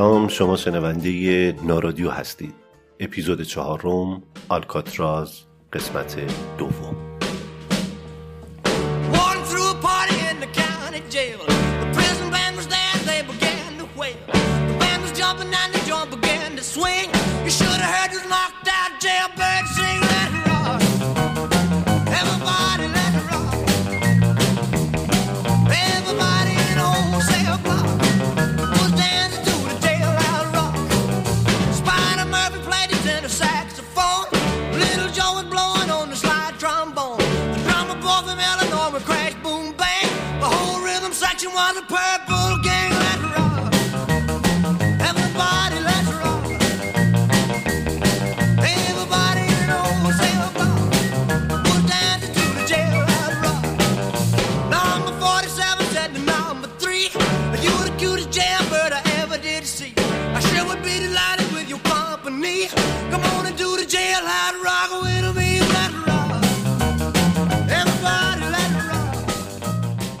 سلام شما شنونده نارادیو هستید. اپیزود چهارم آلکاتراز قسمت دوم.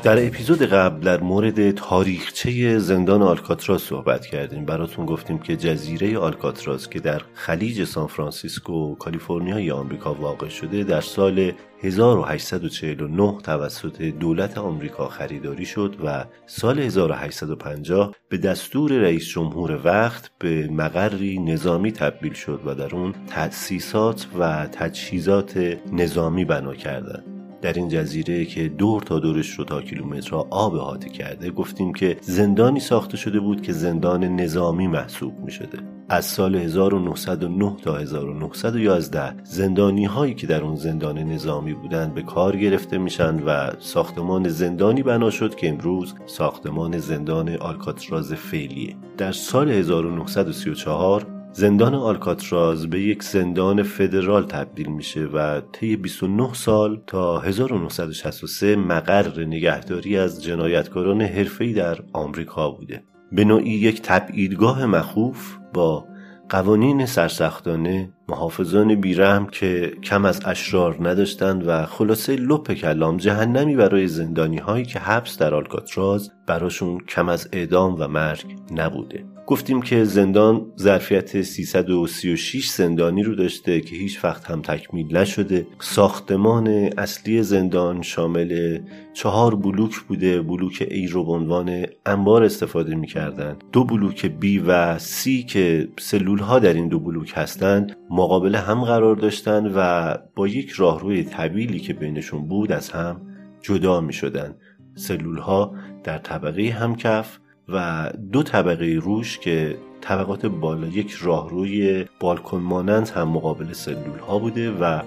در اپیزود قبل در مورد تاریخچه زندان آلکاتراز صحبت کردیم براتون گفتیم که جزیره آلکاتراز که در خلیج سان فرانسیسکو کالیفرنیای آمریکا واقع شده در سال 1849 توسط دولت آمریکا خریداری شد و سال 1850 به دستور رئیس جمهور وقت به مقری نظامی تبدیل شد و در اون تأسیسات و تجهیزات نظامی بنا کردند. در این جزیره که دور تا دورش رو تا کیلومترها آب احاطه کرده گفتیم که زندانی ساخته شده بود که زندان نظامی محسوب می شده. از سال 1909 تا 1911 زندانی هایی که در اون زندان نظامی بودند به کار گرفته میشن و ساختمان زندانی بنا شد که امروز ساختمان زندان آلکاتراز فعلیه. در سال 1934 زندان آلکاتراز به یک زندان فدرال تبدیل میشه و طی 29 سال تا 1963 مقر نگهداری از جنایتکاران حرفه‌ای در آمریکا بوده. به نوعی یک تبعیدگاه مخوف با قوانین سرسختانه محافظان بیرحم که کم از اشرار نداشتند و خلاصه لپ کلام جهنمی برای زندانی هایی که حبس در آلکاتراز براشون کم از اعدام و مرگ نبوده گفتیم که زندان ظرفیت 336 زندانی رو داشته که هیچ وقت هم تکمیل نشده. ساختمان اصلی زندان شامل چهار بلوک بوده. بلوک ای رو به عنوان انبار استفاده می‌کردن. دو بلوک بی و سی که سلول ها در این دو بلوک هستند مقابل هم قرار داشتن و با یک راهروی طویلی که بینشون بود از هم جدا می شدن سلول ها در طبقه همکف و دو طبقه روش که طبقات بالا یک راهروی بالکن مانند هم مقابل سلول ها بوده و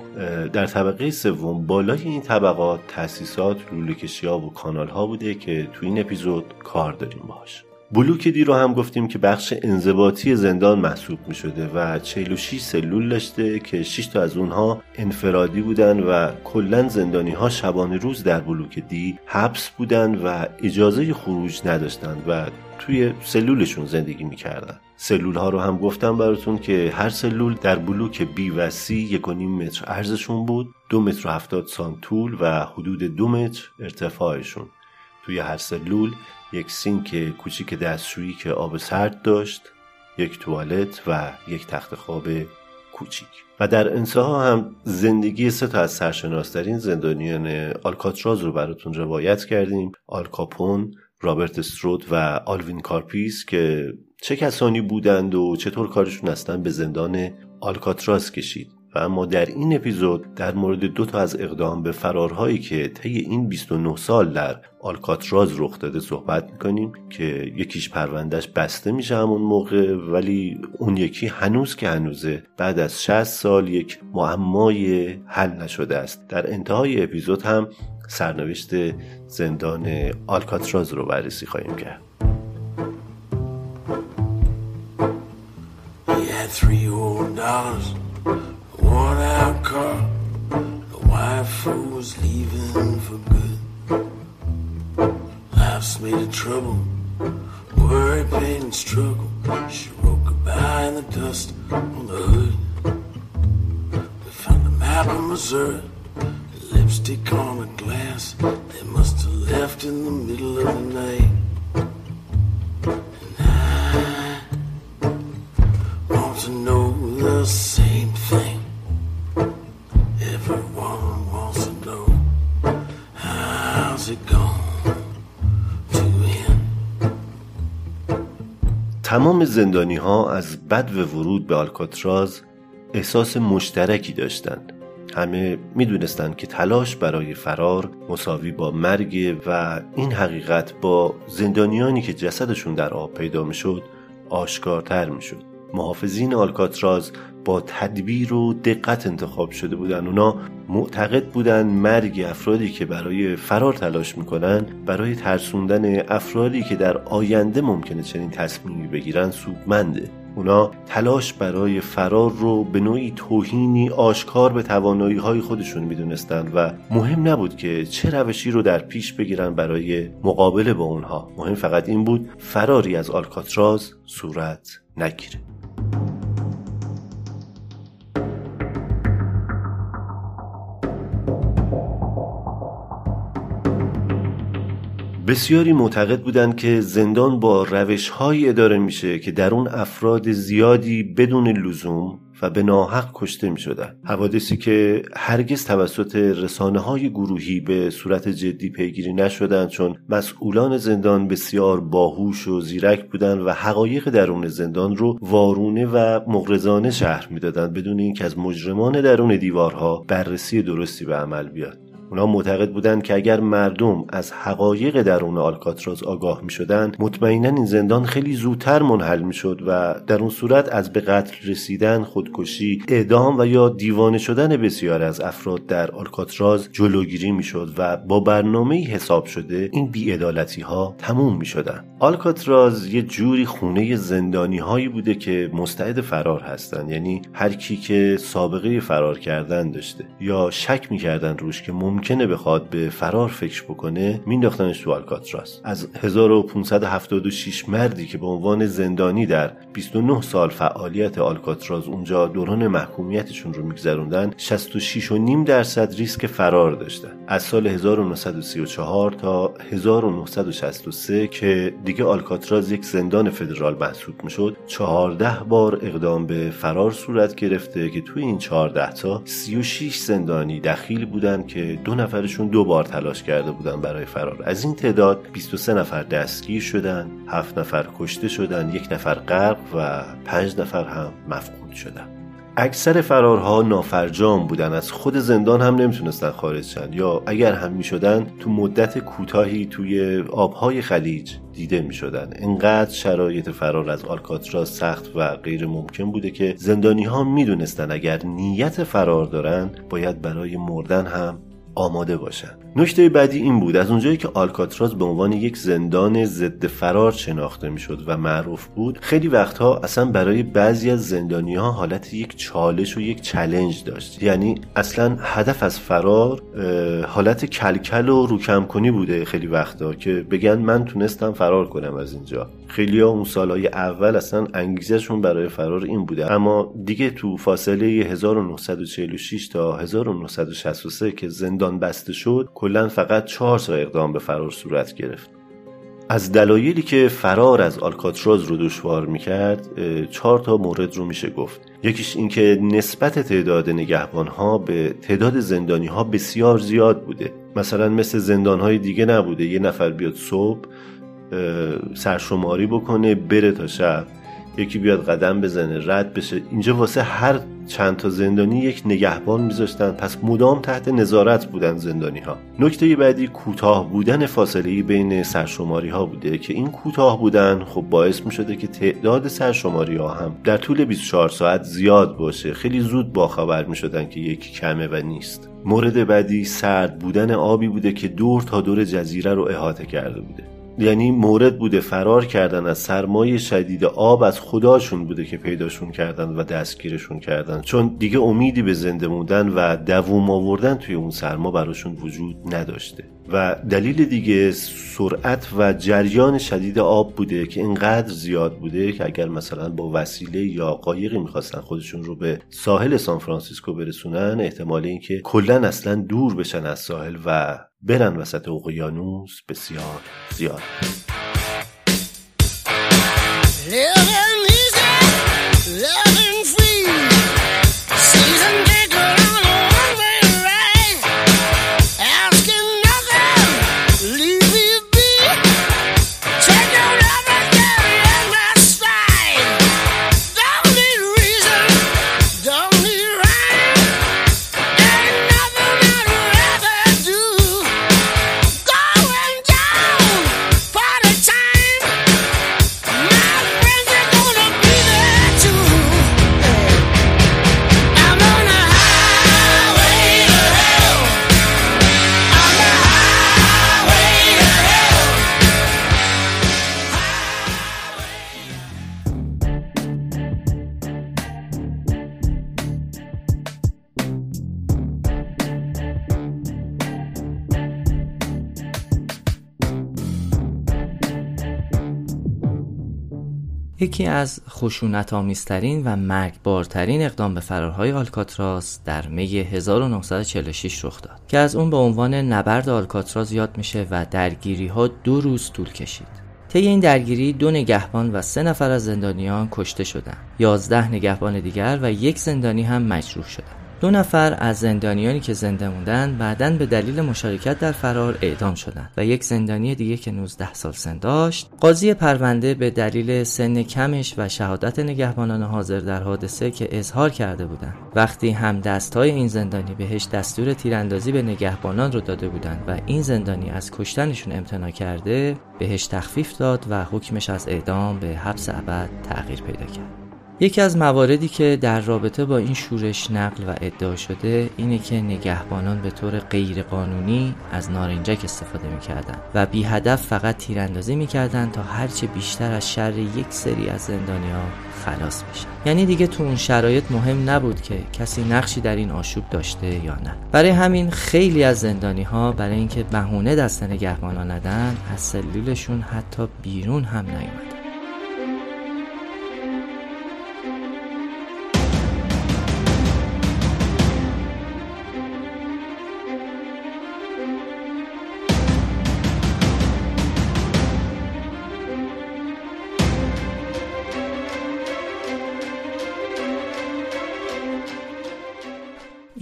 در طبقه سوم بالای این طبقات تاسیسات لوله کشی ها و کانال ها بوده که تو این اپیزود کار داریم باش بلوک دی رو هم گفتیم که بخش انضباطی زندان محسوب می شده و 46 سلول داشته که 6 تا از اونها انفرادی بودن و کلا زندانی ها شبانه روز در بلوک دی حبس بودن و اجازه خروج نداشتند و توی سلولشون زندگی می‌کردن. سلول ها رو هم گفتم براتون که هر سلول در بلوک بی و سی یک و نیم متر عرضشون بود دو متر و هفتاد سانت طول و حدود دو متر ارتفاعشون. توی هر سلول یک سینک کوچیک دستشویی که آب سرد داشت یک توالت و یک تخت خواب کوچیک. و در انتها هم زندگی سه تا از سرشناسترین زندانیان آلکاتراز رو براتون روایت کردیم. آلکاپون رابرت استرود و آلوین کارپیس که چه کسانی بودند و چطور کارشون اصلا به زندان آلکاتراز کشید. و اما در این اپیزود در مورد دو تا از اقدام به فرارهایی که طی این 29 سال در آلکاتراز رخ داده صحبت می‌کنیم که یکیش پروندهش بسته میشه همون موقع ولی اون یکی هنوز که هنوزه بعد از 60 سال یک معمای حل نشده است. در انتهای اپیزود هم سرنوشت زندان آلکاتراز رو بررسی خواهیم کرد. Three old dollars, car. The wife was leaving for good. Life's made of trouble, worry, pain, and struggle. She wrote goodbye in the dust on the hood. We found a map of Missouri, lipstick on a glass. They must have left in the middle of the night. And I want to know the same. تمام زندانی ها از بد و ورود به آلکاتراز احساس مشترکی داشتند. همه می‌دونستند که تلاش برای فرار مساوی با مرگ و این حقیقت با زندانیانی که جسدشون در آب پیدا می‌شد آشکارتر می‌شد. محافظین آلکاتراز با تدبیر و دقت انتخاب شده بودن. اونا معتقد بودن مرگ افرادی که برای فرار تلاش می‌کنن برای ترسوندن افرادی که در آینده ممکنه چنین تصمیمی بگیرن سودمنده. اونا تلاش برای فرار رو به نوعی توهینی آشکار به توانایی های خودشون می‌دونستند و مهم نبود که چه روشی رو در پیش بگیرن برای مقابله با اونها. مهم فقط این بود فراری از آلکاتراز صورت نگیره. بسیاری معتقد بودند که زندان با روش اداره میشه که در اون افراد زیادی بدون لزوم و به ناحق کشته می شدن. حوادثی که هرگز توسط رسانه های گروهی به صورت جدی پیگیری نشدند چون مسئولان زندان بسیار باهوش و زیرک بودند و حقایق درون زندان رو وارونه و مغرضانه شهر می‌دادند بدون اینکه از مجرمان درون دیوارها بررسی درستی به عمل بیاد اونا معتقد بودند که اگر مردم از حقایق درون آلکاتراز آگاه می شدن مطمئنا این زندان خیلی زودتر منحل می شد و در اون صورت از به قتل رسیدن خودکشی اعدام و یا دیوانه شدن بسیار از افراد در آلکاتراز جلوگیری می شد و با برنامه حساب شده این بیعدالتی ها تموم می شدن آلکاتراز یه جوری خونه زندانی هایی بوده که مستعد فرار هستند یعنی هر کی که سابقه فرار کردن داشته یا شک می‌کردن روش که ممکنه بخواد به فرار فکر بکنه مینداختنش تو آلکاتراس از 1576 مردی که به عنوان زندانی در 29 سال فعالیت آلکاتراز اونجا دوران محکومیتشون رو میگذروندن 66 و نیم درصد ریسک فرار داشتن. از سال 1934 تا 1963 که دیگه آلکاتراز یک زندان فدرال محسوب می‌شد 14 بار اقدام به فرار صورت گرفته که توی این 14 تا 36 زندانی دخیل بودن که دو نفرشون دو بار تلاش کرده بودن برای فرار. از این تعداد 23 نفر دستگیر شدن 7 نفر کشته شدن یک نفر غرق و 5 نفر هم مفقود شدن. اکثر فرارها نافرجام بودن. از خود زندان هم نمی‌تونستن خارج شن. یا اگر هم می‌شدن تو مدت کوتاهی توی آبهای خلیج دیده می شدن. انقدر شرایط فرار از آلکاتراز سخت و غیر ممکن بوده که زندانی ها می دونستن اگر نیت فرار دارن باید برای مردن هم آماده باشن. نکته بعدی این بود از اونجایی که آلکاتراز به عنوان یک زندان ضد فرار شناخته می‌شد و معروف بود خیلی وقتها اصلا برای بعضی از زندانی ها حالت یک چالش و یک چلنج داشت. یعنی اصلا هدف از فرار حالت کلکل و روکم کنی بوده خیلی وقتا که بگن من تونستم فرار کنم از اینجا. خیلی ها اون سالهای اول اصلا انگیزشون برای فرار این بوده. اما دیگه تو فاصله 1946 تا 1963 که زندان بسته شد کلا فقط چهار تا اقدام به فرار صورت گرفت. از دلایلی که فرار از آلکاتراز رو دشوار می‌کرد چهار تا مورد رو میشه گفت. یکیش اینکه نسبت تعداد نگهبان ها به تعداد زندانی ها بسیار زیاد بوده. مثلا مثل زندان های دیگه نبوده. یه نفر بیاد صبح سرشماری بکنه بره تا شب. یکی بیاد قدم بزنه رد بشه. اینجا واسه هر چند تا زندانی یک نگهبان میذاشتن. پس مدام تحت نظارت بودن زندانی ها نکته بعدی کوتاه بودن فاصله بین سرشماری ها بوده که این کوتاه بودن خب باعث می که تعداد سرشماری ها هم در طول 24 ساعت زیاد باشه. خیلی زود باخبر می شدن که یکی کمه و نیست. مورد بعدی سرد بودن آبی بوده که دور تا دور جزیره رو احاطه کرده بوده. یعنی مورد بوده فرار کردن از سرمایه شدید آب از خداشون بوده که پیداشون کردن و دستگیرشون کردن. چون دیگه امیدی به زنده موندن و دووم آوردن توی اون سرما براشون وجود نداشته. و دلیل دیگه سرعت و جریان شدید آب بوده که اینقدر زیاد بوده که اگر مثلا با وسیله یا قایقی می‌خواستن خودشون رو به ساحل سان فرانسیسکو برسونن احتمال اینکه کلا اصلا دور بشن از ساحل و برن وسط اقیانوس بسیار زیاد. یکی از خشونت آمیزترین و مرگبارترین اقدام به فرارهای آلکاتراز در می 1946 رخ داد که از اون به عنوان نبرد آلکاتراز یاد میشه و درگیری ها دو روز طول کشید طی این درگیری دو نگهبان و سه نفر از زندانیان کشته شدند. یازده نگهبان دیگر و یک زندانی هم مجروح شدند. دو نفر از زندانیانی که زنده موندن بعدا به دلیل مشارکت در فرار اعدام شدند و یک زندانی دیگه که 19 سال سن داشت. قاضی پرونده به دلیل سن کمش و شهادت نگهبانان حاضر در حادثه که اظهار کرده بودند وقتی هم دستهای این زندانی بهش دستور تیراندازی به نگهبانان رو داده بودند و این زندانی از کشتنشون امتناع کرده بهش تخفیف داد و حکمش از اعدام به حبس ابد تغییر پیدا کرد. یکی از مواردی که در رابطه با این شورش نقل و ادعا شده اینه که نگهبانان به طور غیرقانونی از نارنجک استفاده می‌کردن و بی هدف فقط تیراندازی می‌کردن تا هرچه بیشتر از شر یک سری از زندانیا خلاص بشن. یعنی دیگه تو اون شرایط مهم نبود که کسی نقشی در این آشوب داشته یا نه. برای همین خیلی از زندانی ها برای اینکه بهونه دست نگهبانان ندن از سلولشون حتی بیرون هم نیومدن.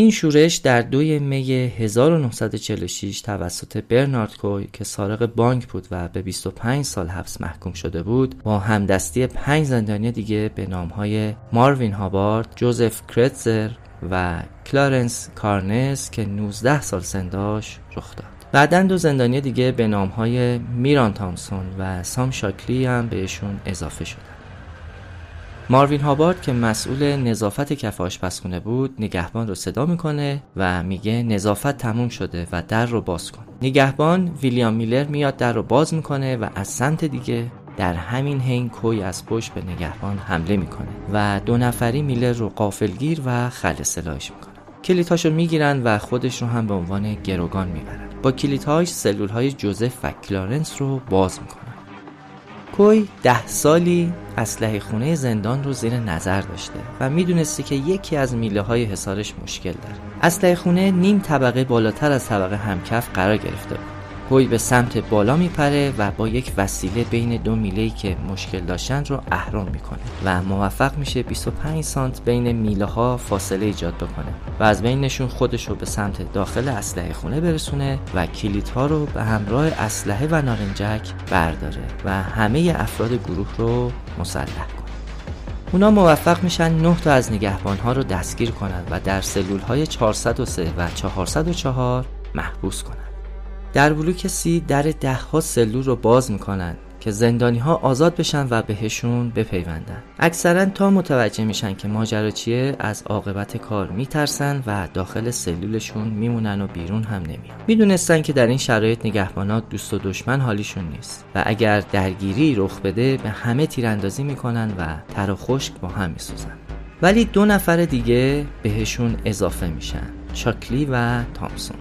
این شورش در دوی می 1946 توسط برنارد کوی که سارق بانک بود و به 25 سال حبس محکوم شده بود با همدستی پنج زندانی دیگه به نامهای ماروین هابارد، جوزف کرتزر و کلارنس کارنس که 19 سال سن داشت رخ داد. بعدا دو زندانی دیگه به نامهای میران تامپسون و سام شاکلی هم بهشون اضافه شد. ماروین هابارد که مسئول نظافت کف آشپزخونه بود نگهبان رو صدا می‌کنه و میگه نظافت تموم شده و در رو باز کن. نگهبان ویلیام میلر میاد در رو باز می‌کنه و از سمت دیگه در همین حین کوی از پشت به نگهبان حمله می‌کنه و دو نفری میلر رو قافلگیر و خل سلاحش می‌کنه کلیتاشو می‌گیرن و خودش رو هم به عنوان گروگان می‌برن. با کلیتاش سلول های جوزف و کلارنس رو باز می‌کنه کوی ده سالی اسلحه خونه زندان رو زیر نظر داشته و می‌دونسته که یکی از میله های حسارش مشکل داره. اسلحه خونه نیم طبقه بالاتر از طبقه همکف قرار گرفته بود. گوی به سمت بالا میپره و با یک وسیله بین دو میله که مشکل داشتن رو اهرم می‌کنه و موفق میشه 25 سانت بین میله ها فاصله ایجاد بکنه و از بینشون خودش رو به سمت داخل اسلحه خونه برسونه و کلیت ها رو به همراه اسلحه و نارنجک برداره و همه افراد گروه رو مسلح کنه اونا موفق میشن 9 تا از نگهبان ها رو دستگیر کنند و در سلول های 403 و 404 محبوس کنند. در بلوک سی در ده ها سلول رو باز می‌کنن که زندانی ها آزاد بشن و بهشون بپیوندن. اکثرا تا متوجه میشن که ماجرا چیه از عاقبت کار میترسن و داخل سلولشون میمونن و بیرون هم نمیان می‌دونستن که در این شرایط نگهبانات دوست و دشمن حالیشون نیست و اگر درگیری رخ بده به همه تیراندازی می‌کنن و تر و خشک با هم میسوزن. ولی دو نفر دیگه بهشون اضافه میشن چاکلی و تامسون.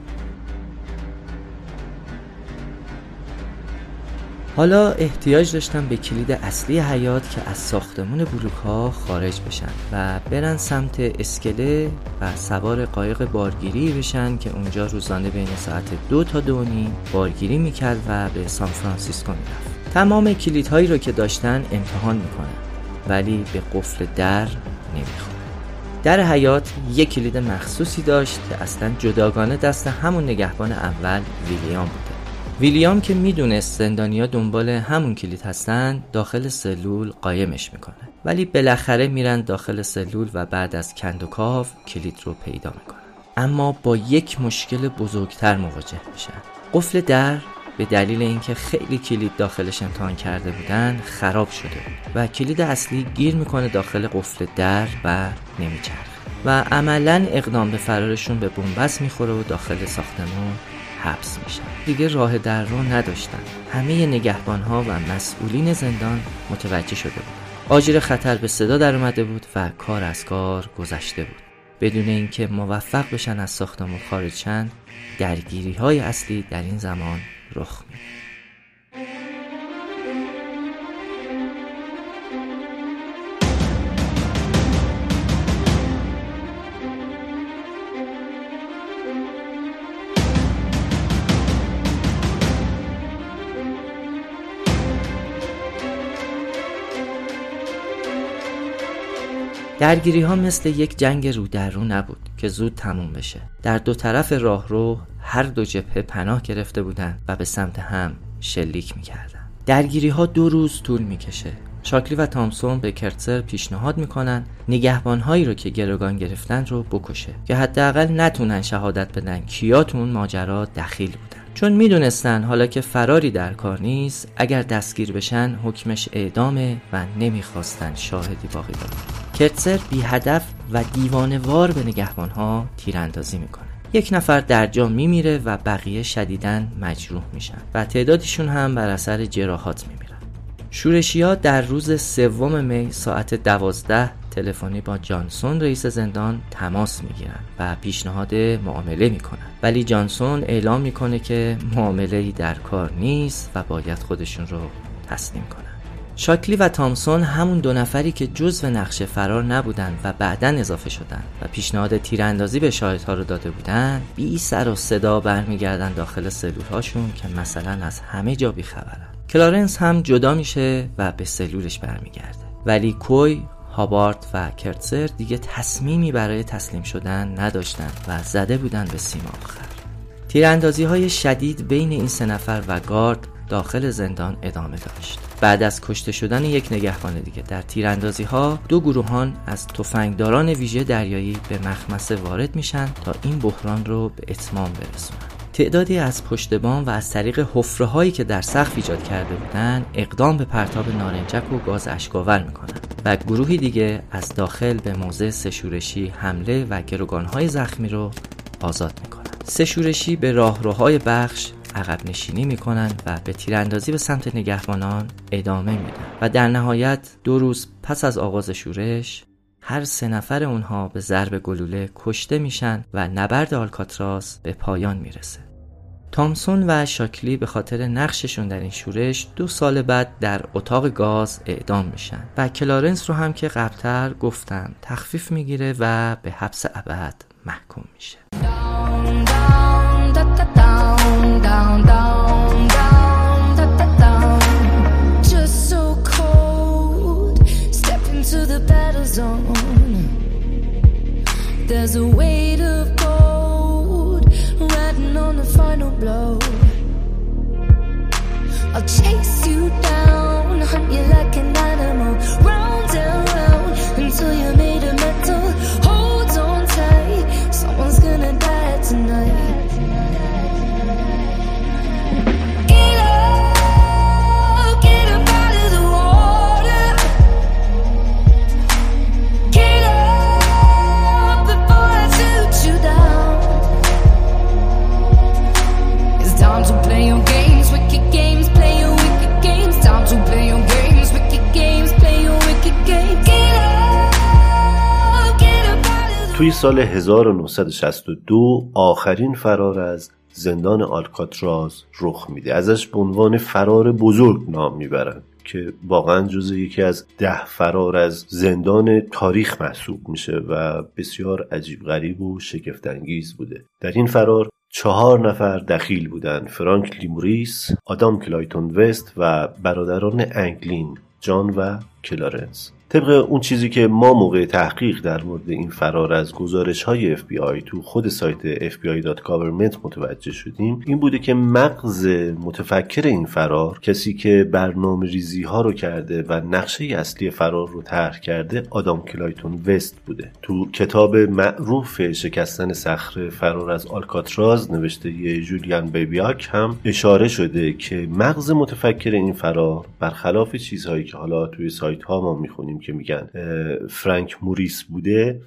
حالا احتیاج داشتم به کلید اصلی حیات که از ساختمون بلوک ها خارج بشن و برن سمت اسکله و سوار قایق بارگیری بشن که اونجا روزانه بین ساعت دو تا دو نیم بارگیری می‌کرد و به سان فرانسیسکو می‌رفت. تمام کلیدهایی رو که داشتن امتحان می‌کنن ولی به قفل در نمی‌خوره در حیات یک کلید مخصوصی داشت که اصلا جداگانه دست همون نگهبان اول ویلیام بوده ویلیام که می‌دونست زندانیا دنبال همون کلید هستن داخل سلول قایمش می‌کنه. ولی بالاخره میرن داخل سلول و بعد از کندوکاو کلید رو پیدا می‌کنن. اما با یک مشکل بزرگتر مواجه میشن. قفل در به دلیل اینکه خیلی کلید داخلش امتحان کرده بودن خراب شده و کلید اصلی گیر می‌کنه داخل قفل در و نمیچرخه. و عملا اقدام به فرارشون به بنبست می‌خوره و داخل ساختمون حبس میشن. دیگه راه در رو نداشتن. همه نگهبان ها و مسئولین زندان متوجه شده بود آجر خطر به صدا در اومده بود و کار از کار گذشته بود. بدون اینکه موفق بشن از ساختمون خارج شن درگیری های اصلی در این زمان رخ میده درگیری ها مثل یک جنگ رو در رو نبود که زود تموم بشه. در دو طرف راهرو هر دو جبهه پناه گرفته بودند و به سمت هم شلیک می‌کردن. درگیری ها دو روز طول می‌کشه. شاکلی و تامسون به کرتسر پیشنهاد می‌کنن نگهبانهایی رو که گروگان گرفتن رو بکشه که حداقل نتونن شهادت بدن کیا تو اون ماجرا دخیل بودن. چون می‌دونستن حالا که فراری در کار نیست اگر دستگیر بشن حکمش اعدامه و نمی‌خواستن شاهدی باقی دارن کرتسر بی هدف و دیوانوار به نگهبانها تیراندازی می‌کنه. یک نفر در جا میمیره و بقیه شدیدن مجروح میشن و تعدادشون هم بر اثر جراحات میمیرن. شورشی ها در روز سوم می ساعت دوازده تلفنی با جانسون رئیس زندان تماس می‌گیرن و پیشنهاد معامله می‌کنن. ولی جانسون اعلام می‌کنه که معامله در کار نیست و باید خودشون رو تسلیم کنن. شاکلی و تامسون همون دو نفری که جزو نقشه فرار نبودن و بعدا اضافه شدن و پیشنهاد تیراندازی به شاهدها رو داده بودن بی سر و صدا برمیگردن داخل سلولهاشون که مثلا از همه جا بیخبرن. کلارنس هم جدا میشه و به سلولش برمیگرده. ولی کوی هابارت و کرتسر دیگه تصمیمی برای تسلیم شدن نداشتند و زده بودن به سیم آخر. تیراندازی های شدید بین این سه نفر و گارد داخل زندان ادامه داشت. بعد از کشته شدن یک نگهبان دیگه. در تیراندازی ها دو گروهان از تفنگداران ویژه دریایی به مخمسه وارد میشن تا این بحران رو به اتمام برسونن. تعدادی از پشت بام و از طریق حفره هایی که در سقف ایجاد کرده بودند اقدام به پرتاب نارنجک و گاز اشکاور می‌کنند و گروهی دیگه از داخل به موضع سشورشی حمله و گروگانهای زخمی رو آزاد می‌کنند سه شورشی به راهروهای بخش عقب نشینی می‌کنن و به تیراندازی به سمت نگهبانان ادامه میدن. و در نهایت دو روز پس از آغاز شورش هر سه نفر اونها به ضرب گلوله کشته میشن و نبرد آلکاتراس به پایان می‌رسه. تامسون و شاکلی به خاطر نقششون در این شورش دو سال بعد در اتاق گاز اعدام میشن. و کلارنس رو هم که قبلتر گفتم تخفیف می‌گیره و به حبس ابد محکوم میشه. There's a weight سال 1962 آخرین فرار از زندان آلکاتراز رخ میده. ازش به عنوان فرار بزرگ نام می‌برن که واقعا جز یکی از ده فرار از زندان تاریخ محسوب میشه و بسیار عجیب غریب و شگفتانگیز بوده. در این فرار چهار نفر دخیل بودند فرانک لی موریس، آلن کلایتون وست و برادران انگلین جان و کلارنس. طبق اون چیزی که ما موقع تحقیق در مورد این فرار از گزارش های FBI تو خود سایت fbi.government متوجه شدیم این بوده که مغز متفکر این فرار کسی که برنامه ریزی ها رو کرده و نقشه اصلی فرار رو طرح کرده آدام کلایتون وست بوده. تو کتاب معروف شکستن صخره فرار از آلکاتراز نوشته ی جولیان بیبیاک هم اشاره شده که مغز متفکر این فرار برخلاف چیزهایی که حالا توی سایت ها ما می‌خونیم که میگن فرانک موریس بوده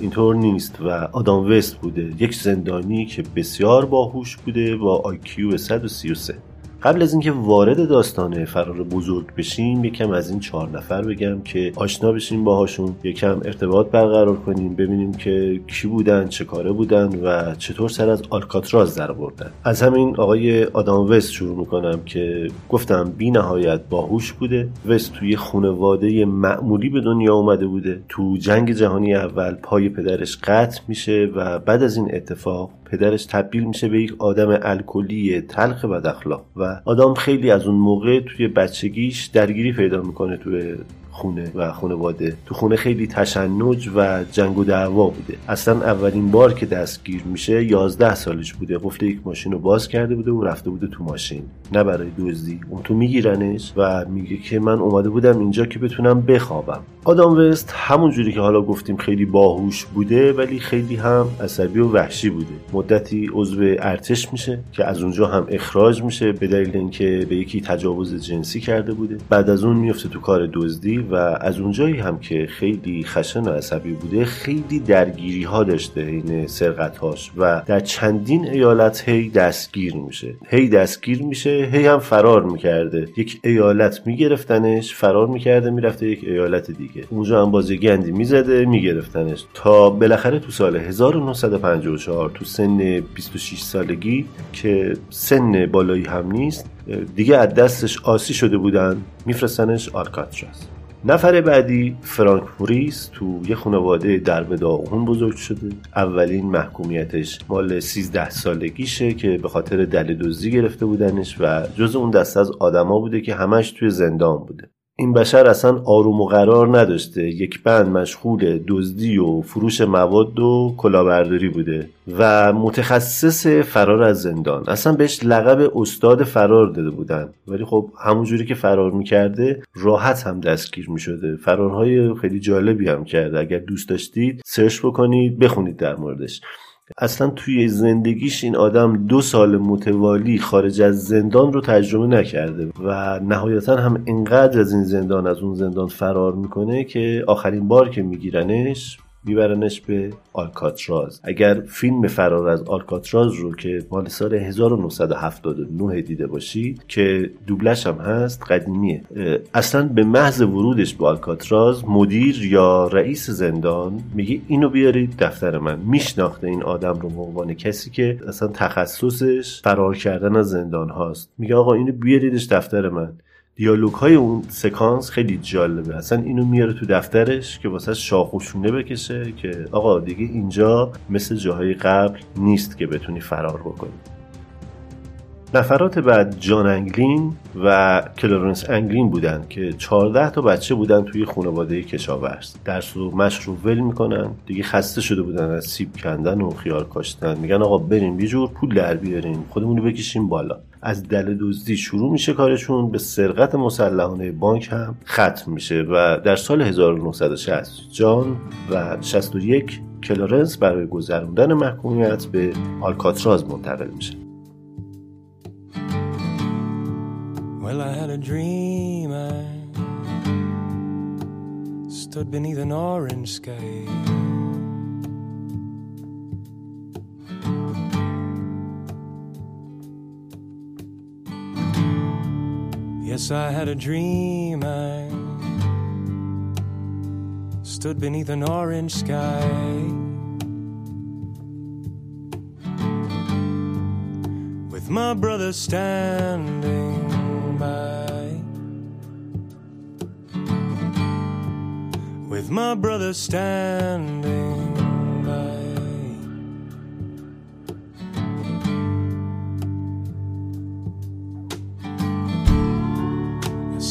اینطور نیست و آدام وست بوده. یک زندانی که بسیار باهوش بوده با آیکیو 133 قبل از اینکه وارد داستان فرار بزرگ بشیم یکم از این چهار نفر بگم که آشنا بشیم باهاشون یکم ارتباط برقرار کنیم ببینیم که کی بودن چه کاره بودن و چطور سر از آلکاتراز در بردن از همین آقای آدام وست شروع می‌کنم که گفتم بی نهایت باهوش بوده. وست توی خانواده معمولی به دنیا اومده بوده. تو جنگ جهانی اول پای پدرش قطع میشه و بعد از این اتفاق پدرش تبدیل میشه به یک آدم الکلی تلخ بد اخلاق و آدم خیلی از اون موقع توی بچگیش درگیری پیدا می‌کنه توی خونه و خانواده. تو خونه خیلی تشنج و جنگ و دعوا بوده. اصلا اولین بار که دستگیر میشه 11 سالش بوده. قفل یک ماشین رو باز کرده بوده و رفته بوده تو ماشین. نه برای دزدی. اون تو میگیرنش و میگه که من اومده بودم اینجا که بتونم بخوابم. آدام وست همون جوری که حالا گفتیم خیلی باهوش بوده ولی خیلی هم عصبی و وحشی بوده. مدتی عضو ارتش میشه که از اونجا هم اخراج میشه به دلیل اینکه به یکی تجاوز جنسی کرده بوده. بعد از اون میفته تو کار دزدی و از اونجایی هم که خیلی خشن و عصبی بوده خیلی درگیری ها داشته این سرقت هاش و در چندین ایالت هی دستگیر میشه. هی دستگیر میشه هی هم فرار می‌کرده. یک ایالت میگرفتنش فرار می‌کرده می‌رفته یک ایالت دیگه. اونجا هم بازی گندی می‌زده میگرفتنش. تا بالاخره تو سال 1954 تو سن 26 سالگی که سن بالایی هم نیست دیگه از دستش آسی شده بودن میفرستنش آلکاتراز نفر بعدی فرانک موریس تو یه خانواده در داغون بزرگ شده. اولین محکومیتش مال 13 سالگیشه که به خاطر دل دزدی گرفته بودنش و جز اون دسته از آدما بوده که همش توی زندان بوده. این بشر اصلا آروم و قرار نداشته. یک بند مشغول دزدی و فروش مواد و کلاهبرداری بوده و متخصص فرار از زندان. اصلا بهش لقب استاد فرار داده بودن. ولی خب همونجوری که فرار می‌کرده راحت هم دستگیر می‌شده. فرارهای خیلی جالبی هم کرده. اگر دوست داشتید سرچ بکنید بخونید در موردش. اصلا توی زندگیش این آدم دو سال متوالی خارج از زندان رو تجربه نکرده و نهایتا هم انقدر از این زندان از اون زندان فرار می‌کنه که آخرین بار که میگیرنش میبرنش به آلکاتراز. اگر فیلم فرار از آلکاتراز رو که مال سال 1979 دیده باشید که دوبلش هم هست قدیمیه. اصلا به محض ورودش به آلکاتراز مدیر یا رئیس زندان میگه اینو بیارید دفتر من. میشناخته این آدم رو به عنوان کسی که اصلا تخصصش فرار کردن از زندان هاست. میگه آقا اینو بیاریدش دفتر من. دیالوگ های اون سکانس خیلی جالبه. اصلا اینو میاره تو دفترش که واسه شاخ و شونه بکشه که آقا دیگه اینجا مثل جاهای قبل نیست که بتونی فرار بکنی. نفرات بعد جان انگلین و کلارنس انگلین بودن که 14 تا بچه بودن توی خانواده کشاورز. درس و مشق رو ول می‌کنن. دیگه خسته شده بودن از سیب کندن و خیار کاشتن. میگن آقا بریم یه جور پول در بیاریم. خودمون بکشیم بالا. از دل دزدی شروع میشه کارشون به سرقت مسلحانه بانک هم ختم میشه و در سال 1960 جان و 61 کلارنس برای گذروندن محکومیت به آلکاتراز منتقل میشه Well, I had a dream. I stood beneath an orange sky. I had a dream. I stood beneath an orange sky. With my brother standing by. With my brother standing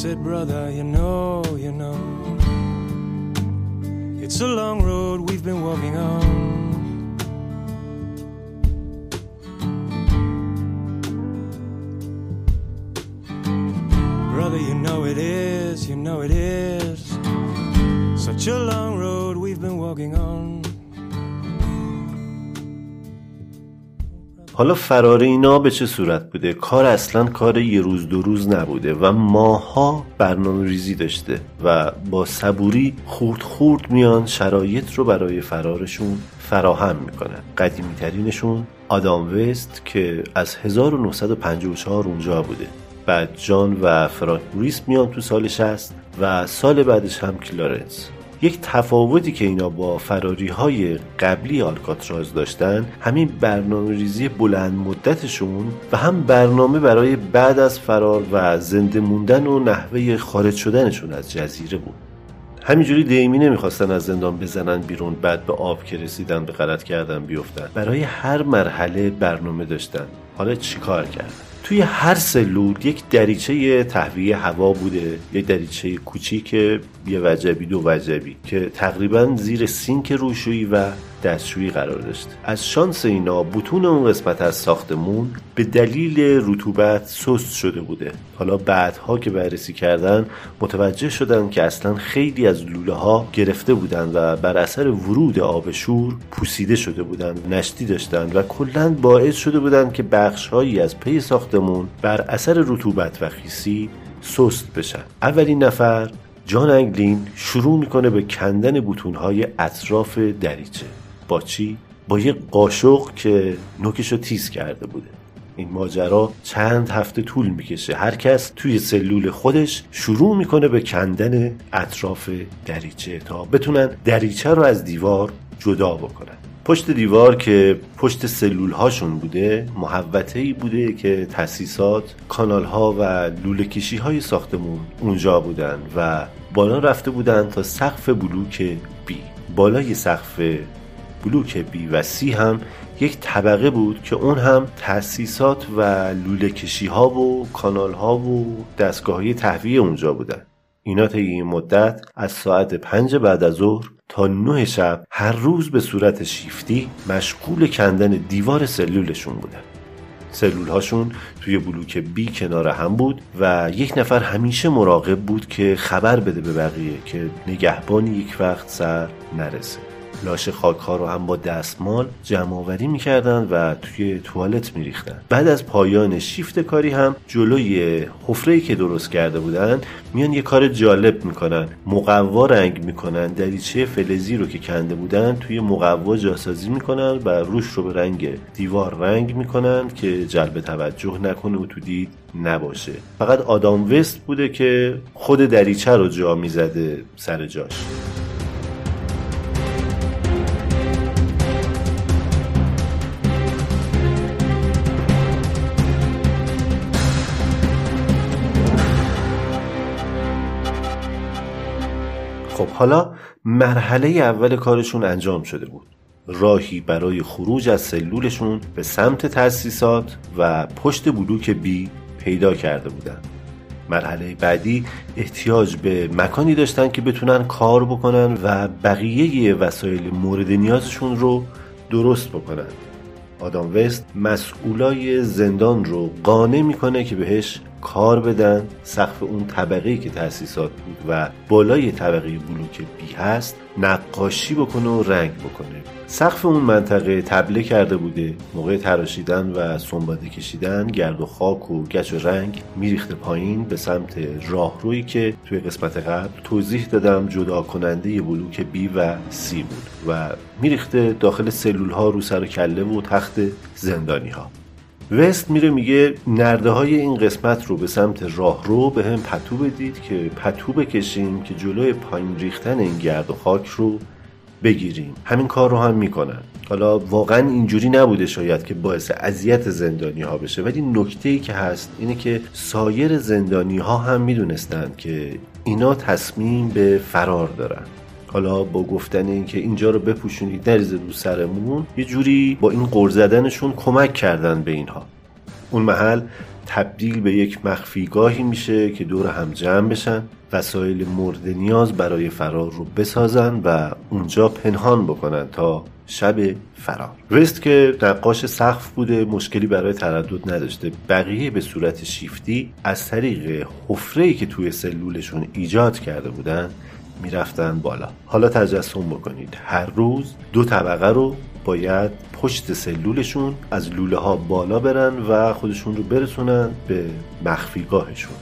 said, brother, you know, you know, it's a long road we've been walking on. Brother, you know it is, you know it is. Such a long road we've been walking on. حالا فرار اینا به چه صورت بوده؟ کار اصلا کار یه روز دو روز نبوده و ماها برنامه ریزی داشته و با صبوری خورد خورد میان شرایط رو برای فرارشون فراهم می‌کنن. قدیمی ترینشون آدام وست که از 1954 اونجا بوده. بعد جان و فرانک بریس میان تو سال 60 و سال بعدش هم کلارنس. یک تفاوتی که اینا با فراری های قبلی آلکاتراز داشتن همین برنامه ریزی بلند مدتشون و هم برنامه برای بعد از فرار و زنده موندن و نحوه خارج شدنشون از جزیره بود. همینجوری دیمی نمی‌خواستن از زندان بزنن بیرون بعد به آب که رسیدن به غلط کردن بیفتن. برای هر مرحله برنامه داشتن. حالا چیکار کرد توی هر سلول یک دریچه تهویه هوا بوده یک دریچه کوچیک یه وجبی دو وجبی که تقریبا زیر سینک روشویی و دستشویی قرار داشت. از شانس اینا بتون اون قسمت از ساختمون به دلیل رطوبت سست شده بوده. حالا بعدها که بررسی کردن متوجه شدن که اصلا خیلی از لوله ها گرفته بودن و بر اثر ورود آب شور پوسیده شده بودن نشتی داشتن و کلا باعث شده بودن که بخش هایی از پی ساختمون بر اثر رطوبت و خیسی سست بشن. اولین نفر جان انگلین شروع می‌کنه به کندن بوتونهای اطراف دریچه. با چی؟ با یه قاشق که نوکش رو تیز کرده بوده. این ماجرا چند هفته طول می‌کشه. هر کس توی سلول خودش شروع می‌کنه به کندن اطراف دریچه تا بتونن دریچه رو از دیوار جدا بکنن. پشت دیوار که پشت سلول هاشون بوده محوطه ای بوده که تاسیسات کانال ها و لوله کشی های ساختمون اونجا بودن و بالا رفته بودن تا سقف بلوک بی بالای سقف بلوک بی و سی هم یک طبقه بود که اون هم تأسیسات و لوله کشی ها و کانال ها و دستگاهی تهویه اونجا بودن. اینا طی این مدت از ساعت پنج بعد از ظهر تا نه شب هر روز به صورت شیفتی مشغول کندن دیوار سلولشون بودن. سلول هاشون توی بلوک بی کنار هم بود و یک نفر همیشه مراقب بود که خبر بده به بقیه که نگهبانی یک وقت سر نرسه. لاش خاک ها رو هم با دستمال جمع آوری می‌کردن و توی توالت میریختن. بعد از پایان شیفت کاری هم جلوی حفره که درست کرده بودن میان یه کار جالب می‌کنن. مقوا رنگ می‌کنن دریچه فلزی رو که کنده بودن توی مقوا جاسازی می‌کنن و روش رو به رنگ دیوار رنگ می‌کنن که جلب توجه نکنه و تو دید نباشه. فقط آدام وست بوده که خود دریچه رو جا می‌زده سر جاش. حالا مرحله اول کارشون انجام شده بود. راهی برای خروج از سلولشون به سمت تأسیسات و پشت بلوک بی پیدا کرده بودن. مرحله بعدی احتیاج به مکانی داشتن که بتونن کار بکنن و بقیه وسایل مورد نیازشون رو درست بکنن. آدام وست مسئولای زندان رو قانع می‌کنه که بهش کار بدن سقف اون طبقه که تأسیسات بود و بالای طبقه بلوک بی هست نقاشی بکنه و رنگ بکنه. سقف اون منطقه تبله کرده بوده. موقع تراشیدن و سنباده کشیدن گرد و خاک و گچ و رنگ میریخته پایین به سمت راهرویی که توی قسمت قبل توضیح دادم جدا کننده بلوک بی و سی بود و میریخته داخل سلول ها رو سر و کله و تخت زندانی ها وست میره میگه نرده های این قسمت رو به سمت راه رو به هم پتو بدید که پتو بکشیم که جلوی پایین ریختن این گرد و خاک رو بگیریم. همین کار رو هم می‌کنن. حالا واقعا اینجوری نبوده شاید که باعث اذیت زندانی ها بشه. ولی نکته ای که هست اینه که سایر زندانی ها هم می‌دونستند که اینا تصمیم به فرار دارن. حالا با گفتن اینکه اینجا رو بپوشونید نریزه رو سرمون یه جوری با این قر زدنشون کمک کردن به اینها. اون محل تبدیل به یک مخفیگاهی میشه که دور هم جمع بشن وسایل مورد نیاز برای فرار رو بسازن و اونجا پنهان بکنن تا شب فرار. وست که نقاش سقف بوده مشکلی برای تردد نداشته. بقیه به صورت شیفتی از طریق حفره که توی سلولشون ایجاد کرده بودن می‌رفتن بالا. حالا تجسم بکنید. هر روز دو طبقه رو باید پشت سلولشون از لوله ها بالا برن و خودشون رو برسونن به مخفیگاهشون.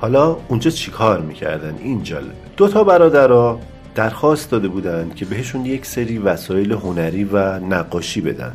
حالا اونجا چیکار می‌کردن؟ این جالبه. دو تا برادرها درخواست داده بودن که بهشون یک سری وسایل هنری و نقاشی بدن.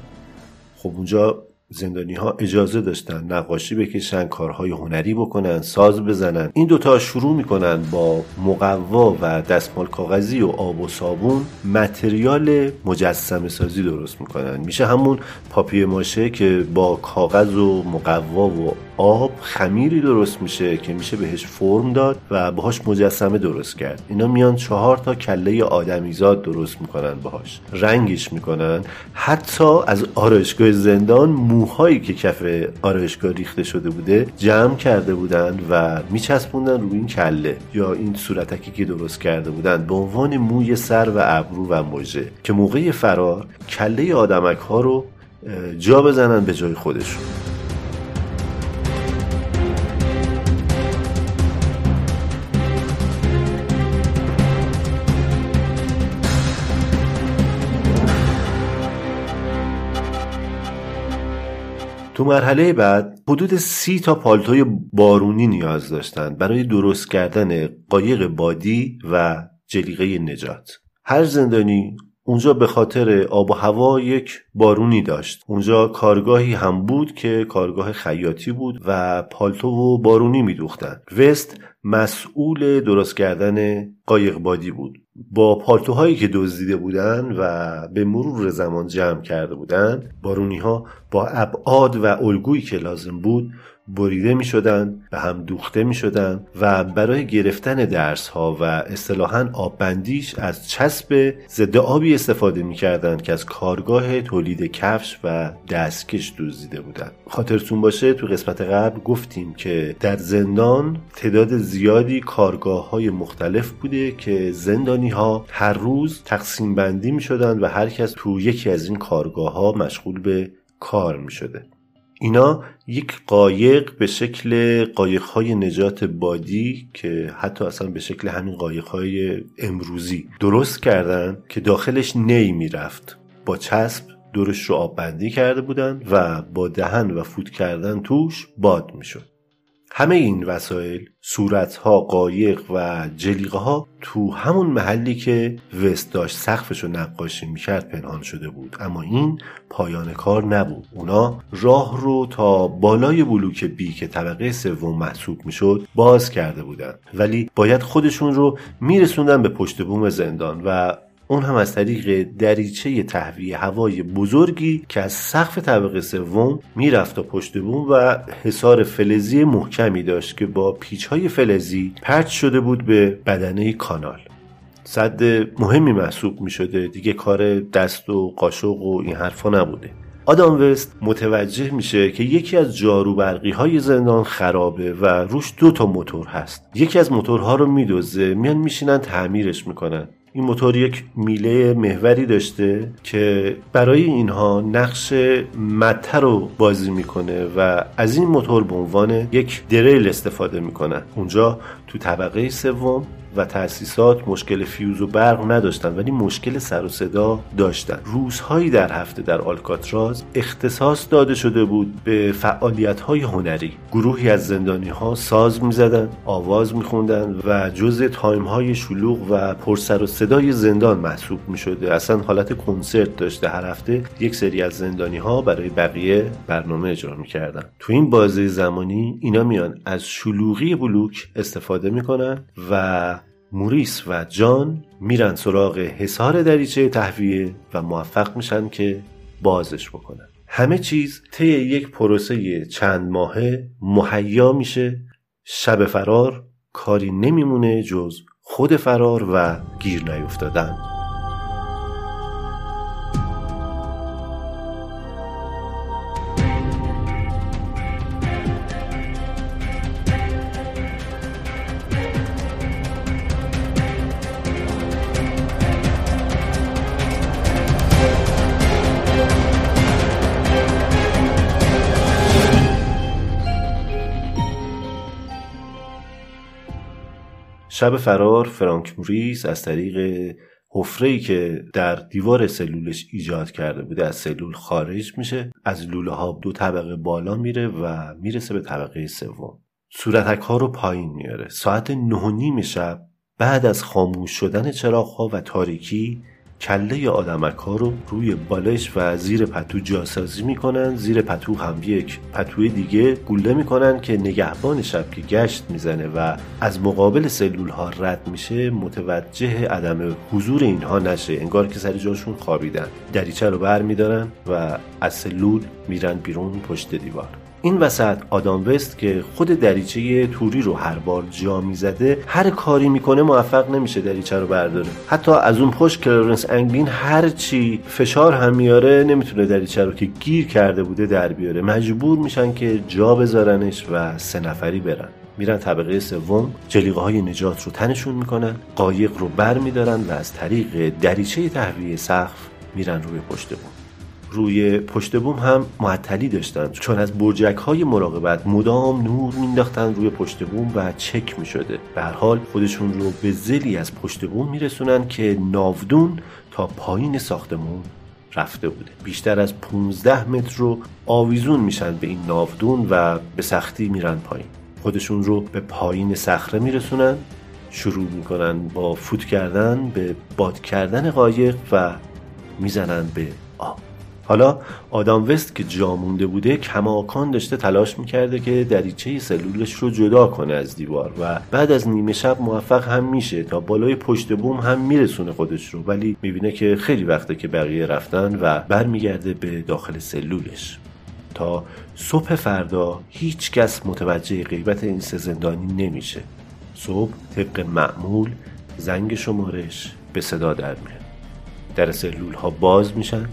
خب اونجا زندانی ها اجازه داشتن نقاشی بکشن کارهای هنری بکنن ساز بزنن. این دوتا شروع می‌کنن با مقوا و دستمال کاغذی و آب و صابون متریال مجسم سازی درست می‌کنن. میشه همون پاپیه ماشه که با کاغذ و مقوا و آب خمیری درست میشه که میشه بهش فرم داد و باهاش مجسمه درست کرد. اینا میان چهار تا کله آدمیزاد درست می‌کنن باهاش. رنگش می‌کنن. حتی از آرایشگاه زندان موهایی که کف آرایشگاه ریخته شده بوده جمع کرده بودن و میچسبوندن روی این کله یا این صورتکی که درست کرده بودن به عنوان موی سر و ابرو و مژه که موقع فرار کله آدمک ها رو جا بزنن به جای خودشون. تو مرحله بعد حدود سی تا پالتوی بارونی نیاز داشتن برای درست کردن قایق بادی و جلیقه نجات. هر زندانی اونجا به خاطر آب و هوا یک بارونی داشت. اونجا کارگاهی هم بود که کارگاه خیاطی بود و پالتو و بارونی میدوختن. وست مسئول درست کردن قایق بادی بود. با پالتوهایی که دزدیده بودن و به مرور زمان جمع کرده بودن بارونی ها با ابعاد و الگویی که لازم بود بریده می شدن به هم دوخته می شدن و برای گرفتن درس ها و اصطلاحا آببندیش از چسب ضد آبی استفاده می کردن که از کارگاه تولید کفش و دستکش دزدیده بودن خاطرتون باشه تو قسمت قبل گفتیم که در زندان تعداد زیادی کارگاه های مختلف بوده که زندانی ها هر روز تقسیم بندی می شدن و هر کس تو یکی از این کارگاه ها مشغول به کار می شده اینا یک قایق به شکل قایق های نجات بادی که حتی اصلا به شکل همین قایق های امروزی درست کردن که داخلش نی می‌رفت. با چسب دورش رو آب بندی کرده بودن و با دهن و فوت کردن توش باد می‌شد. همه این وسایل صورتها قایق و جلیقه ها تو همون محلی که وست داشت سقفش رو نقاشی می‌کرد پنهان شده بود. اما این پایان کار نبود. اونا راه رو تا بالای بلوک بی که طبقه سوم محسوب می‌شد باز کرده بودن. ولی باید خودشون رو میرسوندن به پشت بوم زندان و اون هم از طریق دریچه تهویه هوای بزرگی که از سقف طبقه سوم می‌رفت تا پشت بوم و حصار فلزی محکمی داشت که با پیچ های فلزی پرچ شده بود به بدنه کانال. صد مهمی محسوب می شده دیگه کار دست و قاشق و این حرفا نبوده. آدام وست متوجه میشه که یکی از جاروبرقی های زندان خرابه و روش دو تا موتور هست. یکی از موتورها رو میدوزه. میان میشینن تعمیرش می‌کنن. این موتور یک میله محوری داشته که برای اینها نقش مته رو بازی می‌کنه و از این موتور به عنوان یک دریل استفاده می‌کنن اونجا تو طبقه سوم و تأسیسات مشکل فیوز و برق نداشتن ولی مشکل سر و صدا داشتن. روزهایی در هفته در آلکاتراز اختصاص داده شده بود به فعالیت های هنری. گروهی از زندانی ها ساز می‌زدن آواز میخوندن و جز تایم های شلوغ و پر سر و صدای زندان محسوب می‌شده اصلا حالت کنسرت داشته هر هفته یک سری از زندانی ها برای بقیه برنامه اجرا می‌کردن. تو این بازه زمانی اینا میان از شلوغی بلوک استفاده می‌کنن و موریس و جان میرن سراغ حصار دریچه تهویه و موفق میشن که بازش بکنن. همه چیز طی یک پروسه چند ماهه مهیا میشه. شب فرار کاری نمیمونه جز خود فرار و گیر نیفتادن. شب فرار فرانک موریس از طریق حفره‌ای که در دیوار سلولش ایجاد کرده بوده از سلول خارج میشه از لوله ها دو طبقه بالا میره و می‌رسه به طبقه سوم. صورتک ها رو پایین میاره. ساعت نه و نیم شب بعد از خاموش شدن چراغ ها و تاریکی کله آدمک ها رو روی بالش و زیر پتو جاسازی می‌کنن. زیر پتو هم یک پتوی دیگه گوله می‌کنن که نگهبان شب که گشت می‌زنه و از مقابل سلول ها رد میشه متوجه عدم حضور اینها نشه. انگار که سر جاشون خوابیدن. دریچه رو بر میدارن و از سلول میرن بیرون پشت دیوار. این وسط آدام وست که خود دریچه توری رو هر بار جا می‌زده هر کاری می‌کنه موفق نمیشه دریچه رو برداره. حتی از اون پشت کلارنس انگلین هر چی فشار هم میاره نمی‌تونه دریچه رو که گیر کرده بوده در بیاره. مجبور میشن که جا بذارنش و سه نفری برن. میرن طبقه سوم جلیقه های نجات رو تنشون می‌کنن قایق رو بر میدارن و از طریق دریچه تهویه سقف میرن روی پشت بوم. روی پشت بوم هم معطلی داشتن. چون از برجک های مراقبت مدام نور مینداختن روی پشت بوم و چک می‌شده. به هر حال خودشون رو به زلی از پشت بوم میرسونن که ناودون تا پایین ساختمون رفته بوده. بیشتر از 15 متر رو آویزون میشن به این ناودون و به سختی میرن پایین. خودشون رو به پایین صخره میرسونن شروع می‌کنن با فوت کردن به باد کردن قایق و می‌زنن به آب. حالا آدام وست که جا مونده بوده کماکان داشته تلاش می‌کرده که دریچه سلولش رو جدا کنه از دیوار و بعد از نیمه شب موفق هم میشه تا بالای پشت بوم هم میرسونه خودش رو. ولی می‌بینه که خیلی وقته که بقیه رفتن و برمیگرده به داخل سلولش. تا صبح فردا هیچ کس متوجه غیبت این سه زندانی نمیشه. صبح طبق معمول زنگ شمارش به صدا در میاد. در سلول ها باز میشن.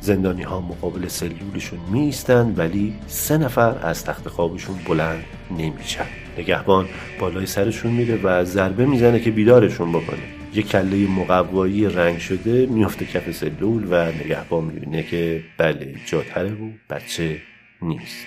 زندانی ها مقابل سلولشون میستن ولی سه نفر از تخت خوابشون بلند نمیشن. نگهبان بالای سرشون میره و ضربه می‌زنه که بیدارشون بکنه. یه کله مقوایی رنگ شده میفته کف سلول و نگهبان می‌بینه که بله جاتره و بچه نیست.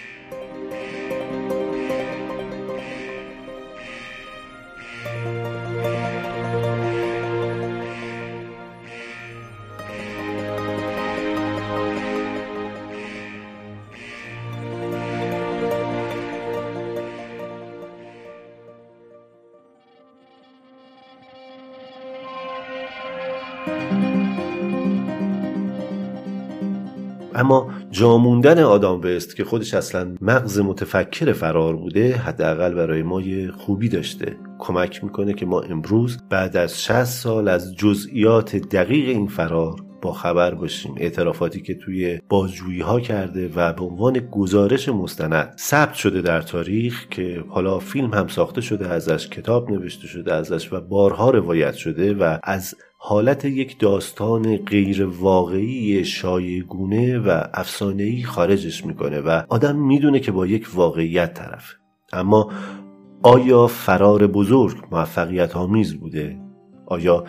جاموندن آدام وست که خودش اصلا مغز متفکر فرار بوده حداقل برای ما یه خوبی داشته. کمک می‌کنه که ما امروز بعد از 60 سال از جزئیات دقیق این فرار با خبر باشیم. اعترافاتی که توی بازجویی ها کرده و به عنوان گزارش مستند ثبت شده در تاریخ که حالا فیلم هم ساخته شده ازش کتاب نوشته شده ازش و بارها روایت شده و از حالت یک داستان غیر واقعی شایگونه و افسانه‌ای خارجش می‌کنه و آدم می‌دونه که با یک واقعیت طرف اما آیا فرار بزرگ موفقیت آمیز بوده؟ آیا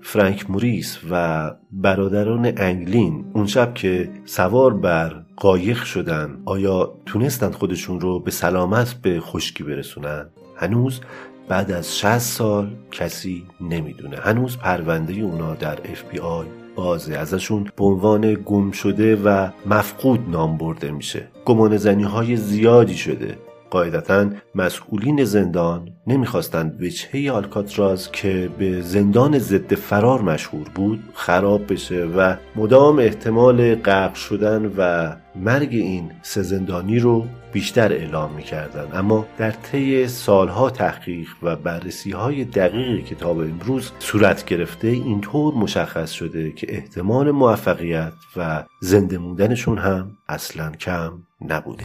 فرانک موریس و برادران انگلین اون شب که سوار بر قایق شدن آیا تونستند خودشون رو به سلامت به خشکی برسونن؟ هنوز بعد از 60 سال کسی نمی‌دونه. هنوز پرونده اونا در FBI بازه. ازشون به عنوان گم شده و مفقود نام برده میشه. گمان زنی های زیادی شده. قاعدتا مسئولین زندان نمی‌خواستند وجهه آلکاتراز که به زندان ضد فرار مشهور بود خراب بشه و مدام احتمال غرق شدن و مرگ این سه زندانی رو بیشتر اعلام می‌کردن اما در طی سالها تحقیق و بررسی های دقیق کتاب امروز صورت گرفته اینطور مشخص شده که احتمال موفقیت و زنده موندنشون هم اصلا کم نبوده.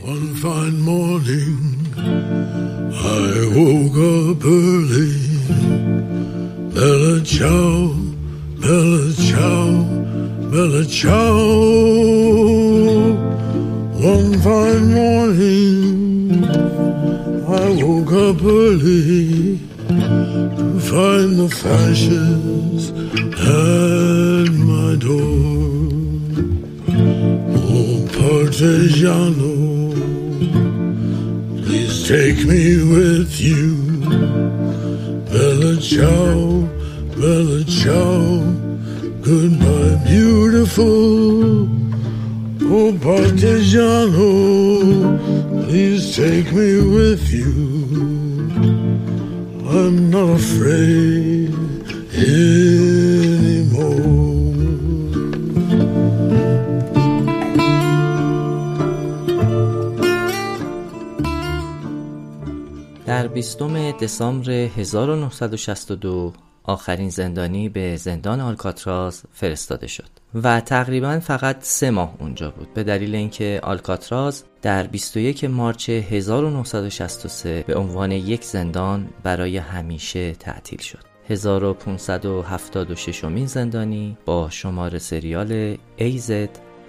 Bella ciao, bella ciao. One fine morning, I woke up early to find the fashions at my door. Oh, Partigiano, please take me with you. Bella ciao, bella ciao, goodbye, beautiful. Oh, Partigiano, please take me with you. I'm not afraid anymore. در 20 دسامبر 1962 آخرین زندانی به زندان آلکاتراز فرستاده شد. و تقریبا فقط سه ماه اونجا بود. به دلیل اینکه آلکاتراز در 21 مارچ 1963 به عنوان یک زندان برای همیشه تعطیل شد. 1576 مین زندانی با شماره سریال AZ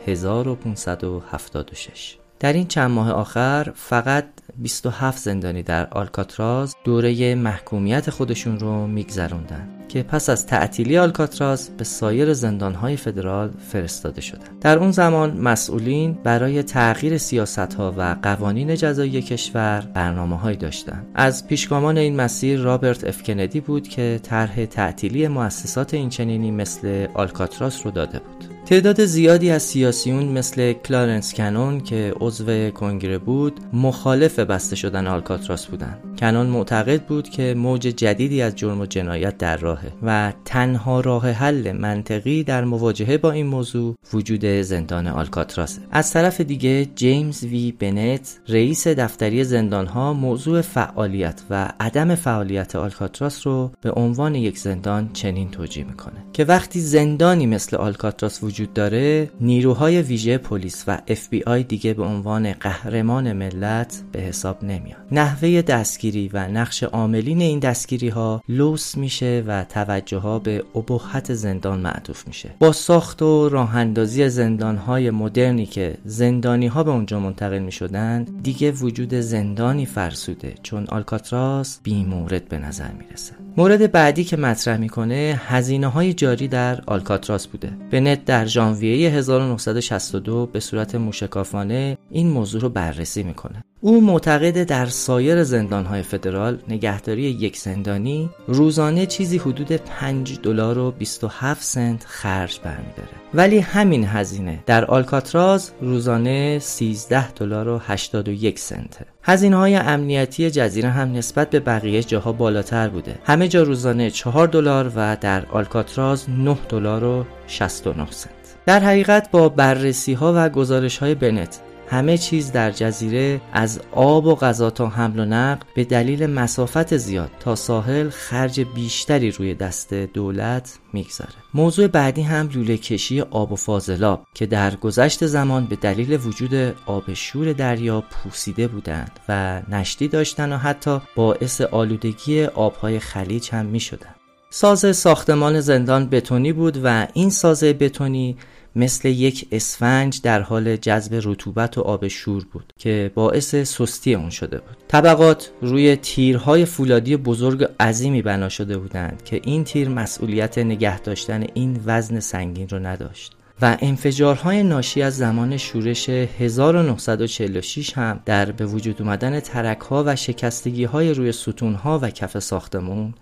1576 در این چند ماه آخر فقط 27 زندانی در آلکاتراز دوره محکومیت خودشون رو میگذروندن که پس از تعطیلی آلکاتراز به سایر زندانهای فدرال فرستاده شدند. در اون زمان مسئولین برای تغییر سیاست ها و قوانین جزایی کشور برنامه هایی داشتن. از پیشگامان این مسیر رابرت اف کندی بود که طرح تعطیلی مؤسسات اینچنینی مثل آلکاتراز رو داده بود. تعداد زیادی از سیاسیون مثل کلارنس کنون که عضو کنگره بود مخالف بسته شدن آلکاتراس بودند. کنون معتقد بود که موج جدیدی از جرم و جنایت در راهه و تنها راه حل منطقی در مواجهه با این موضوع وجود زندان آلکاتراسه. از طرف دیگه جیمز وی بنت رئیس دفتر زندانها موضوع فعالیت و عدم فعالیت آلکاتراس رو به عنوان یک زندان چنین توجیه می‌کنه که وقتی زندانی مثل آلکاتراس وجود داره نیروهای ویژه پلیس و اف بی آی دیگه به عنوان قهرمان ملت به حساب نمیاد نحوه دستگیری و نقش عاملین این دستگیری ها لوس میشه و توجه ها به ابهت زندان معطوف میشه. با ساخت و راه اندازی زندان های مدرنی که زندانی ها به اونجا منتقل می‌شدند دیگه وجود زندانی فرسوده چون آلکاتراس بی مورد به نظر می‌رسه. مورد بعدی که مطرح می‌کنه هزینه های جاری در آلکاتراس بوده. بنت در ژانویه 1962 به صورت موشکافانه این موضوع رو بررسی می‌کنه. او معتقده در سایر فدرال نگهداری یک زندانی روزانه چیزی حدود 5 دلار و 27 سنت خرج برمیداره ولی همین هزینه در آلکاتراز روزانه 13 دلار و 81 سنته هزینه های امنیتی جزیره هم نسبت به بقیه جاها بالاتر بوده. همه جا روزانه 4 دلار و در آلکاتراز 9 دلار و 69 سنت. در حقیقت با بررسی ها و گزارش های بنت همه چیز در جزیره از آب و غذا تا حمل و نقل به دلیل مسافت زیاد تا ساحل خرج بیشتری روی دست دولت می‌گذاره موضوع بعدی هم لوله کشی آب و فاضلاب که در گذشت زمان به دلیل وجود آب شور دریا پوسیده بودند و نشتی داشتن و حتی باعث آلودگی آبهای خلیج هم می شدن. ساز ساختمان زندان بتونی بود و این ساز بتونی مثل یک اسفنج در حال جذب رطوبت و آب شور بود که باعث سستی اون شده بود. طبقات روی تیرهای فولادی بزرگ عظیمی بنا شده بودند که این تیر مسئولیت نگه داشتن این وزن سنگین رو نداشت. و انفجارهای ناشی از زمان شورش 1946 هم در به وجود اومدن ترکها و شکستگی های روی ستونها و کف ساختمون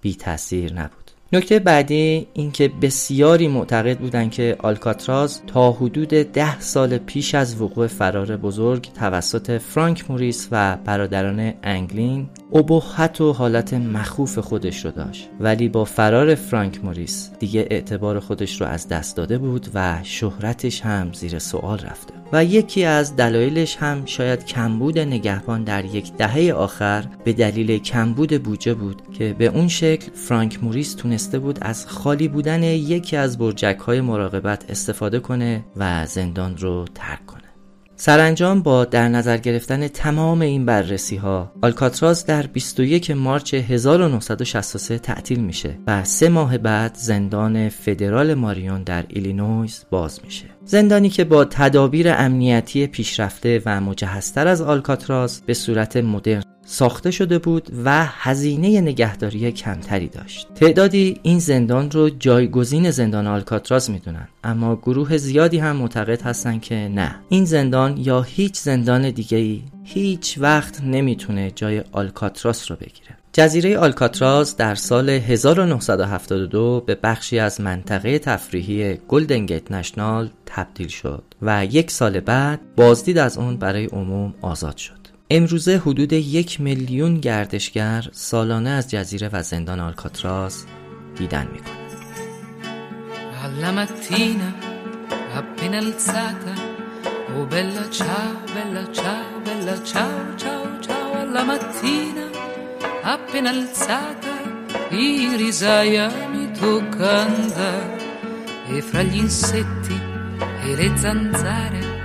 بی تاثیر نبود. نکته بعدی اینکه بسیاری معتقد بودند که آلکاتراز تا حدود ده سال پیش از وقوع فرار بزرگ توسط فرانک موریس و برادران انگلین ابهت و حالت مخوف خودش رو داشت. ولی با فرار فرانک موریس دیگه اعتبار خودش رو از دست داده بود و شهرتش هم زیر سوال رفته. و یکی از دلایلش هم شاید کمبود نگهبان در یک دهه آخر به دلیل کمبود بودجه بود که به اون شکل فرانک موریس تونسته بود از خالی بودن یکی از برجک های مراقبت استفاده کنه و زندان رو ترک کنه. سرانجام با در نظر گرفتن تمام این بررسی ها آلکاتراز در 21 مارچ 1963 تعطیل میشه و سه ماه بعد زندان فدرال ماریون در ایلینویز باز میشه. زندانی که با تدابیر امنیتی پیشرفته و مجهزتر از آلکاتراز به صورت مدرن ساخته شده بود و هزینه نگهداری کمتری داشت. تعدادی این زندان رو جایگزین زندان آلکاتراز می‌دونن اما گروه زیادی هم معتقد هستن که نه. این زندان یا هیچ زندان دیگه ای هیچ وقت نمی‌تونه جای آلکاتراز رو بگیره. جزیره آلکاتراز در سال 1972 به بخشی از منطقه تفریحی گلدن گیت نشنال تبدیل شد و یک سال بعد بازدید از اون برای عموم آزاد شد. امروزه حدود یک میلیون گردشگر سالانه از جزیره و زندان آلکاتراز دیدن oh tocca andare e fra gli insetti e le zanzare.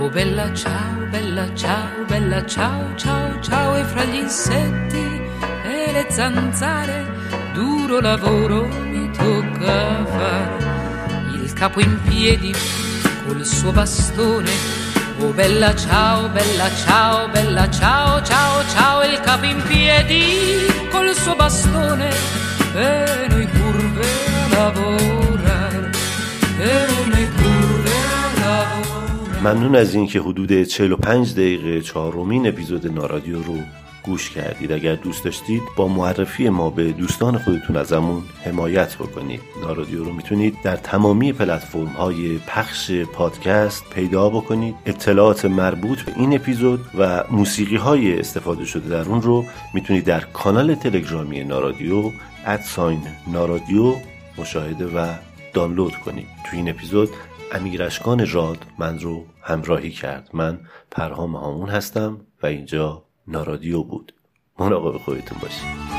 Oh bella ciao, bella ciao, bella ciao, ciao, ciao e fra gli insetti e le zanzare duro lavoro mi tocca fare. Il capo in piedi col suo bastone. Oh bella ciao, bella ciao, bella ciao, ciao, ciao, il capo in piedi col suo bastone e noi curve a lavorare, e noi. ممنون از اینکه حدود 45 دقیقه چهارمین اپیزود نارادیو رو گوش کردید. اگر دوست داشتید با معرفی ما به دوستان خودتون ازمون حمایت بکنید. نارادیو رو می‌تونید در تمامی پلتفرم های پخش پادکست پیدا بکنید. اطلاعات مربوط به این اپیزود و موسیقی های استفاده شده در اون رو می‌تونید در کانال تلگرامی نارادیو ادساین نارادیو مشاهده و دانلود کنید. تو این اپیزود امیر اشکان راد من رو همراهی کرد. من پرهام هامون هستم و اینجا نارادیو بود. مراقب خودتون باشید.